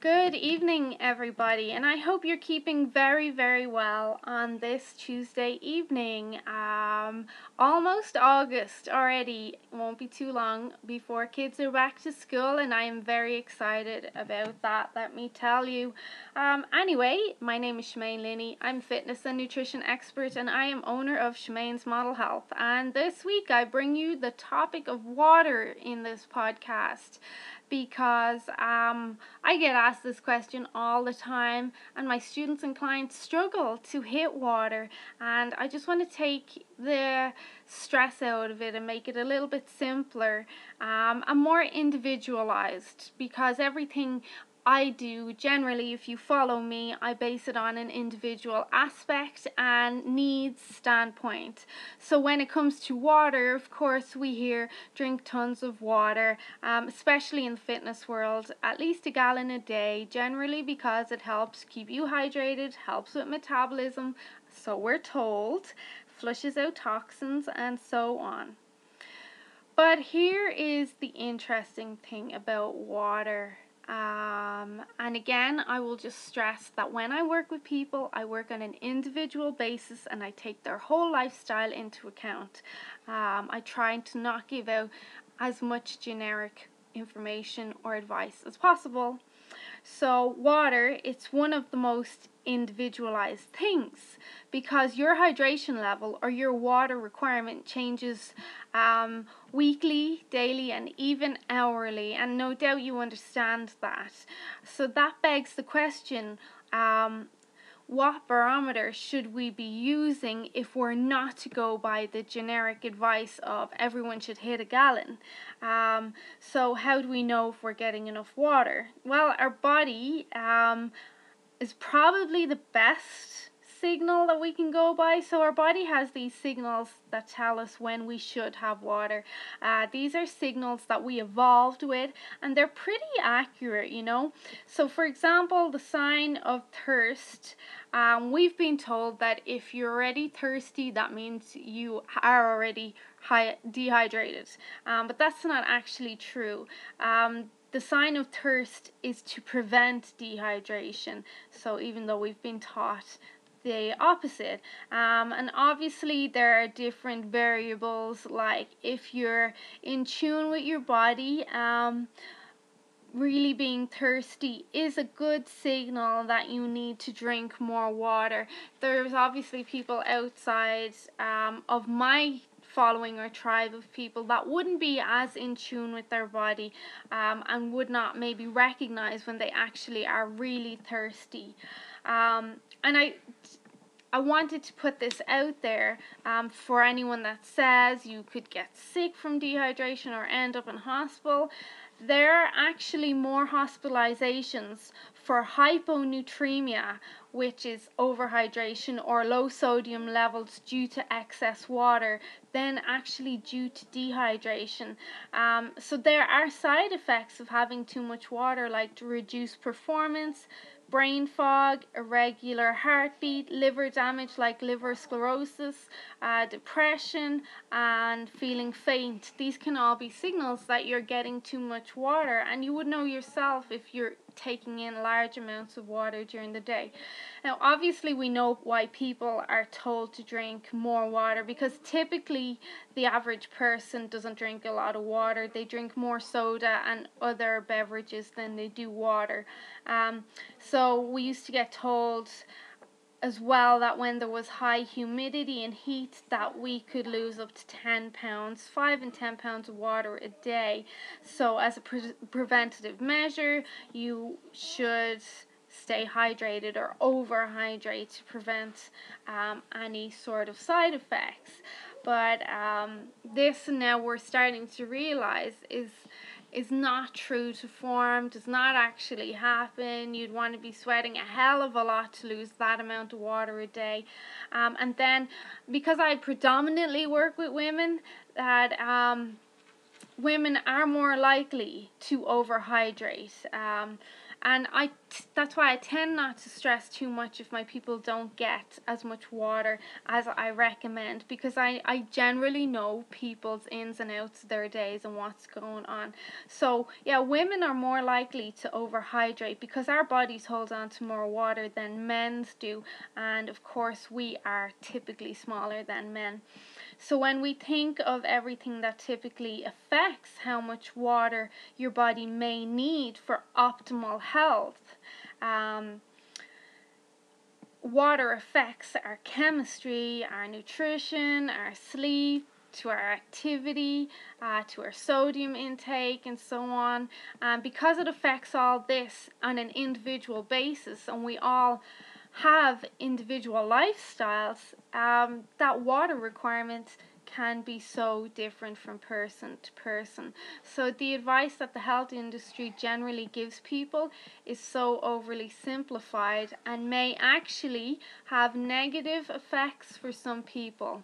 Good evening, everybody, and I hope you're keeping very, very well on this Tuesday evening. Um, almost August already, won't be too long before kids are back to school, and I am very excited about that, let me tell you. Um, anyway, my name is Shemaine Linney. I'm fitness and nutrition expert, and I am owner of Shemaine's Model Health. And this week, I bring you the topic of water in this podcast because um, I get asked this question all the time, and my students and clients struggle to hit water. And I just want to take the stress out of it and make it a little bit simpler um, and more individualized because everything I do generally, if you follow me, I base it on an individual aspect and needs standpoint. So, when it comes to water, of course, we hear drink tons of water, um, especially in the fitness world, at least a gallon a day, generally because it helps keep you hydrated, helps with metabolism, so we're told, flushes out toxins, and so on. But here is the interesting thing about water um, and again, I will just stress that when I work with people, I work on an individual basis and I take their whole lifestyle into account. Um, I try to not give out as much generic information or advice as possible. So, water, it's one of the most individualized things because your hydration level or your water requirement changes um, weekly, daily, and even hourly. And no doubt you understand that. So, that begs the question um, what barometer should we be using if we're not to go by the generic advice of everyone should hit a gallon? Um, so, how do we know if we're getting enough water? Well, our body um, is probably the best signal that we can go by. So our body has these signals that tell us when we should have water. Uh, these are signals that we evolved with, and they're pretty accurate, you know. So, for example, the sign of thirst. Um, we've been told that if you're already thirsty, that means you are already dehydrated. Um, but that's not actually true. Um, the sign of thirst is to prevent dehydration. So even though we've been taught the opposite. Um, and obviously, there are different variables, like if you're in tune with your body. Um, really being thirsty is a good signal that you need to drink more water. There's obviously people outside um, of my following or tribe of people that wouldn't be as in tune with their body um, and would not maybe recognize when they actually are really thirsty. Um, and I I wanted to put this out there um, for anyone that says you could get sick from dehydration or end up in hospital. There are actually more hospitalizations for hyponatremia, which is overhydration or low sodium levels due to excess water, than actually due to dehydration. Um, so there are side effects of having too much water, like to reduce performance, brain fog, irregular heartbeat, liver damage like liver sclerosis, uh, depression, and feeling faint. These can all be signals that you're getting too much water, and you would know yourself if you're taking in large amounts of water during the day. Now, obviously, we know why people are told to drink more water because typically the average person doesn't drink a lot of water. They drink more soda and other beverages than they do water. Um, so, we used to get told as well that when there was high humidity and heat that we could lose up to 10 pounds 5 and 10 pounds of water a day. So as a pre- preventative measure you should stay hydrated or overhydrate to prevent um, any sort of side effects. But um, this now we're starting to realize is is not true to form, does not actually happen. You'd want to be sweating a hell of a lot to lose that amount of water a day. Um, and then because I predominantly work with women that um, women are more likely to overhydrate. Um, and I that's why I tend not to stress too much if my people don't get as much water as I recommend because I, I generally know people's ins and outs of their days and what's going on. So yeah, women are more likely to overhydrate because our bodies hold on to more water than men's do and of course we are typically smaller than men. So when we think of everything that typically affects how much water your body may need for optimal health, um, water affects our chemistry, our nutrition, our sleep, to our activity, uh, to our sodium intake, and so on. Um, because it affects all this on an individual basis, and we all have individual lifestyles, um, that water requirement can be so different from person to person. So, the advice that the health industry generally gives people is so overly simplified and may actually have negative effects for some people.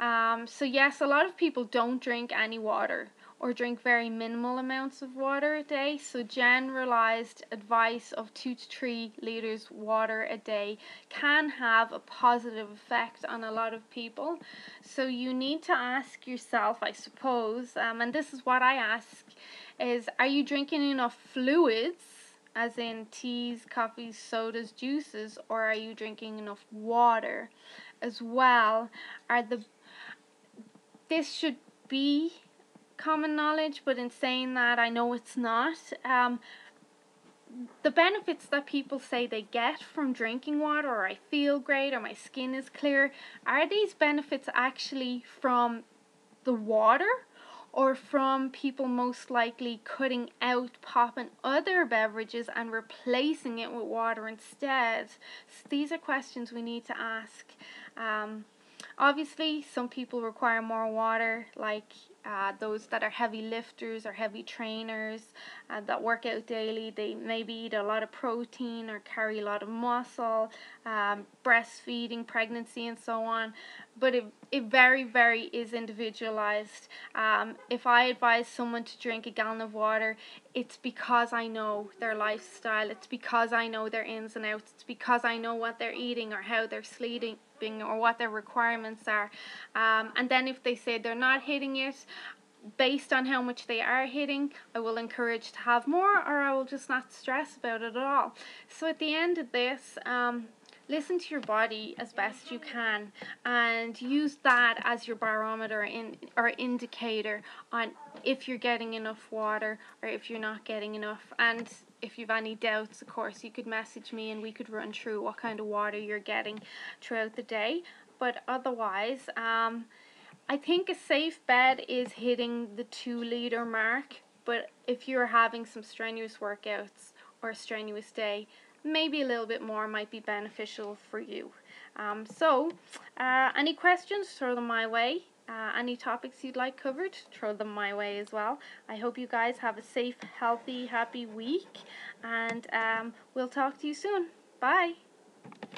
Um, so, yes, a lot of people don't drink any water or drink very minimal amounts of water a day. So, generalized advice of two to three liters water a day can have a positive effect on a lot of people. So, you need to ask yourself, I suppose, um, and this is what I ask is are you drinking enough fluids? As in teas, coffees, sodas, juices, or are you drinking enough water as well? Are the this should be common knowledge, but in saying that, I know it's not. Um, the benefits that people say they get from drinking water, or I feel great, or my skin is clear, are these benefits actually from the water? Or from people most likely cutting out popping other beverages and replacing it with water instead? So these are questions we need to ask. Um, obviously, some people require more water, like uh, those that are heavy lifters or heavy trainers uh, that work out daily, they maybe eat a lot of protein or carry a lot of muscle, um, breastfeeding, pregnancy, and so on. But it, it very, very is individualized. Um, if I advise someone to drink a gallon of water, it's because I know their lifestyle, it's because I know their ins and outs, it's because I know what they're eating or how they're sleeping or what their requirements are. Um, and then if they say they're not hitting it, based on how much they are hitting, I will encourage to have more or I will just not stress about it at all. So at the end of this, um, listen to your body as best you can and use that as your barometer in or indicator on if you're getting enough water or if you're not getting enough and if you've any doubts of course you could message me and we could run through what kind of water you're getting throughout the day but otherwise um I think a safe bet is hitting the two liter mark, but if you're having some strenuous workouts or a strenuous day, maybe a little bit more might be beneficial for you. Um, so, uh, any questions, throw them my way. Uh, any topics you'd like covered, throw them my way as well. I hope you guys have a safe, healthy, happy week, and um, we'll talk to you soon. Bye.